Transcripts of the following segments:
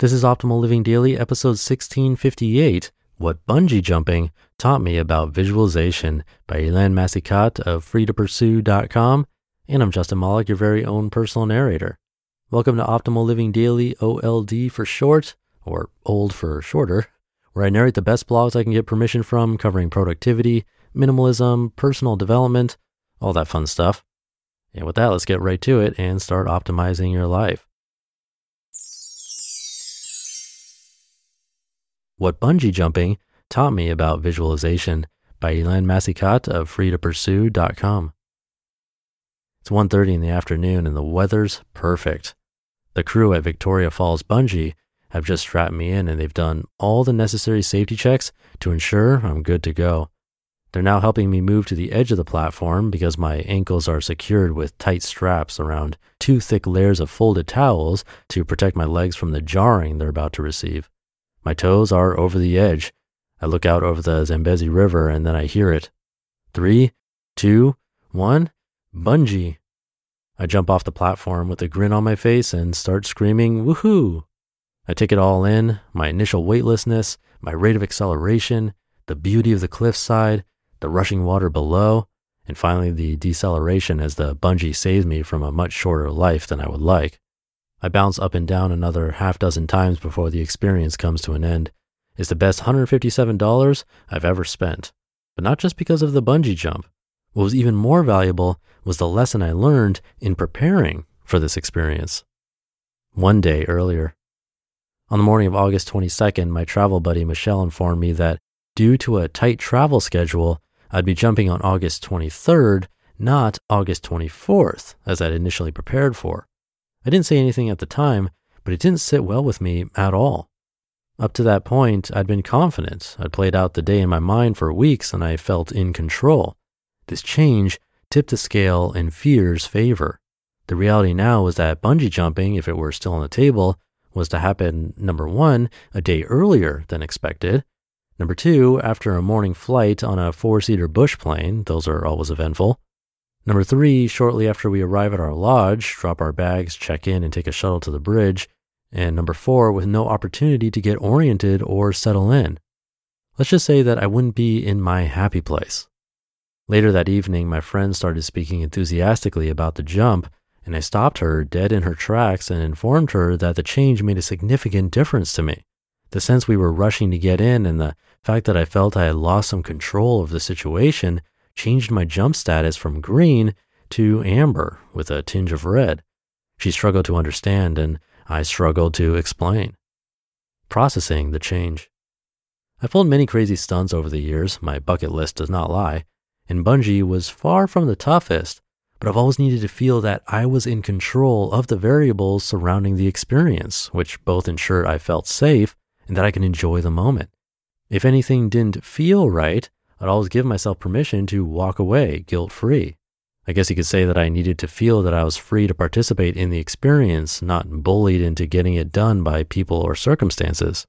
This is Optimal Living Daily, episode 1658 What Bungee Jumping Taught Me About Visualization by Elaine Massicotte of freetopursue.com. And I'm Justin Malik, your very own personal narrator. Welcome to Optimal Living Daily, OLD for short, or old for shorter, where I narrate the best blogs I can get permission from covering productivity, minimalism, personal development, all that fun stuff. And with that, let's get right to it and start optimizing your life. What Bungee Jumping Taught Me About Visualization by Elaine Massicotte of freetopursue.com. It's 1.30 in the afternoon and the weather's perfect. The crew at Victoria Falls Bungee have just strapped me in and they've done all the necessary safety checks to ensure I'm good to go. They're now helping me move to the edge of the platform because my ankles are secured with tight straps around two thick layers of folded towels to protect my legs from the jarring they're about to receive. My toes are over the edge. I look out over the Zambezi River and then I hear it. Three, two, one, bungee. I jump off the platform with a grin on my face and start screaming, woohoo! I take it all in my initial weightlessness, my rate of acceleration, the beauty of the cliffside, the rushing water below, and finally the deceleration as the bungee saves me from a much shorter life than I would like. I bounce up and down another half dozen times before the experience comes to an end. It's the best $157 I've ever spent. But not just because of the bungee jump. What was even more valuable was the lesson I learned in preparing for this experience. One day earlier. On the morning of August 22nd, my travel buddy Michelle informed me that due to a tight travel schedule, I'd be jumping on August 23rd, not August 24th, as I'd initially prepared for. I didn't say anything at the time, but it didn't sit well with me at all. Up to that point, I'd been confident. I'd played out the day in my mind for weeks and I felt in control. This change tipped the scale in fear's favor. The reality now was that bungee jumping, if it were still on the table, was to happen number one, a day earlier than expected. Number two, after a morning flight on a four seater bush plane, those are always eventful. Number three, shortly after we arrive at our lodge, drop our bags, check in, and take a shuttle to the bridge. And number four, with no opportunity to get oriented or settle in. Let's just say that I wouldn't be in my happy place. Later that evening, my friend started speaking enthusiastically about the jump, and I stopped her dead in her tracks and informed her that the change made a significant difference to me. The sense we were rushing to get in and the fact that I felt I had lost some control of the situation changed my jump status from green to amber with a tinge of red. She struggled to understand, and I struggled to explain. Processing the change. I've pulled many crazy stunts over the years, my bucket list does not lie, and bungee was far from the toughest, but I've always needed to feel that I was in control of the variables surrounding the experience, which both ensured I felt safe and that I could enjoy the moment. If anything didn't feel right, I'd always give myself permission to walk away guilt free. I guess you could say that I needed to feel that I was free to participate in the experience, not bullied into getting it done by people or circumstances.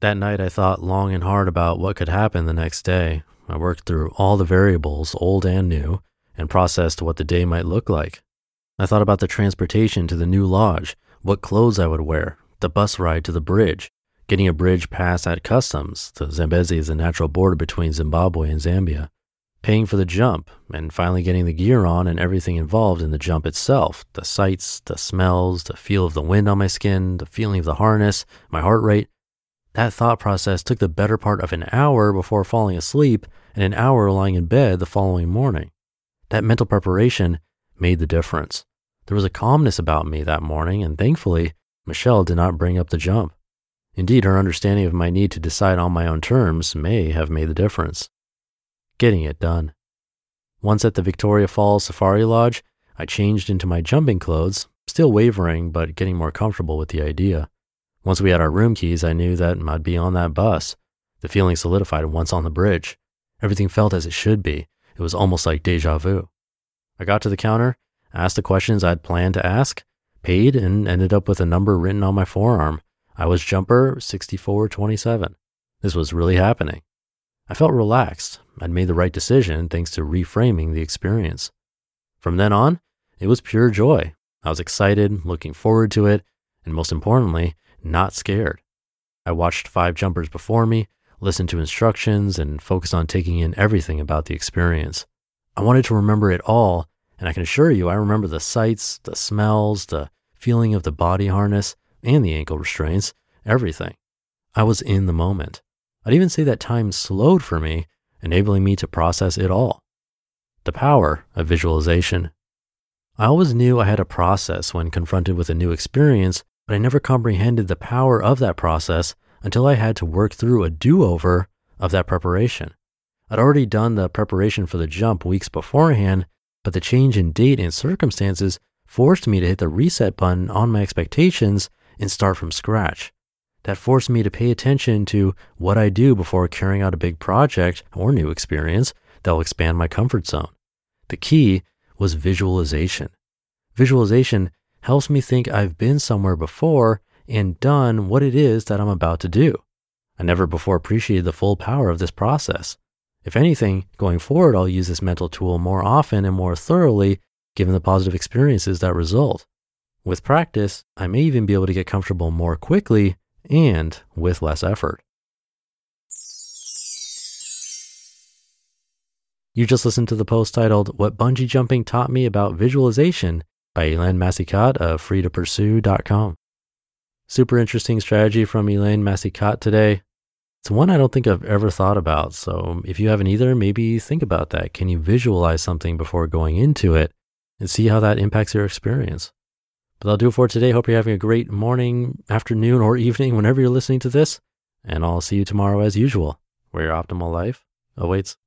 That night, I thought long and hard about what could happen the next day. I worked through all the variables, old and new, and processed what the day might look like. I thought about the transportation to the new lodge, what clothes I would wear, the bus ride to the bridge, getting a bridge pass at customs. The Zambezi is a natural border between Zimbabwe and Zambia. paying for the jump, and finally getting the gear on and everything involved in the jump itself the sights, the smells, the feel of the wind on my skin, the feeling of the harness, my heart rate. That thought process took the better part of an hour before falling asleep and an hour lying in bed the following morning. That mental preparation made the difference. There was a calmness about me that morning, and thankfully, Michelle did not bring up the jump. Indeed, her understanding of my need to decide on my own terms may have made the difference. Getting it done. Once at the Victoria Falls Safari Lodge, I changed into my jumping clothes, still wavering, but getting more comfortable with the idea. Once we had our room keys, I knew that I'd be on that bus. The feeling solidified once on the bridge. Everything felt as it should be. It was almost like deja vu. I got to the counter, asked the questions I'd planned to ask, paid, and ended up with a number written on my forearm. I was jumper 6427. This was really happening. I felt relaxed. I'd made the right decision thanks to reframing the experience. From then on, it was pure joy. I was excited, looking forward to it, and most importantly, not scared. I watched five jumpers before me, listened to instructions, and focused on taking in everything about the experience. I wanted to remember it all, and I can assure you I remember the sights, the smells, the feeling of the body harness, and the ankle restraints, everything. I was in the moment. I'd even say that time slowed for me, enabling me to process it all. The power of visualization. I always knew I had a process when confronted with a new experience, but I never comprehended the power of that process until I had to work through a do over of that preparation. I'd already done the preparation for the jump weeks beforehand, but the change in date and circumstances forced me to hit the reset button on my expectations and start from scratch. That forced me to pay attention to what I do before carrying out a big project or new experience that will expand my comfort zone. The key was visualization. Visualization helps me think I've been somewhere before and done what it is that I'm about to do. I never before appreciated the full power of this process. If anything, going forward, I'll use this mental tool more often and more thoroughly given the positive experiences that result. With practice, I may even be able to get comfortable more quickly and with less effort. You just listened to the post titled What Bungee Jumping Taught Me About Visualization by Elaine Massicotte of freetopursue.com. Super interesting strategy from Elaine Massicotte today. It's one I don't think I've ever thought about. So if you haven't either, maybe think about that. Can you visualize something before going into it and see how that impacts your experience? But that'll do it for today. Hope you're having a great morning, afternoon, or evening whenever you're listening to this. And I'll see you tomorrow as usual, where your optimal life awaits.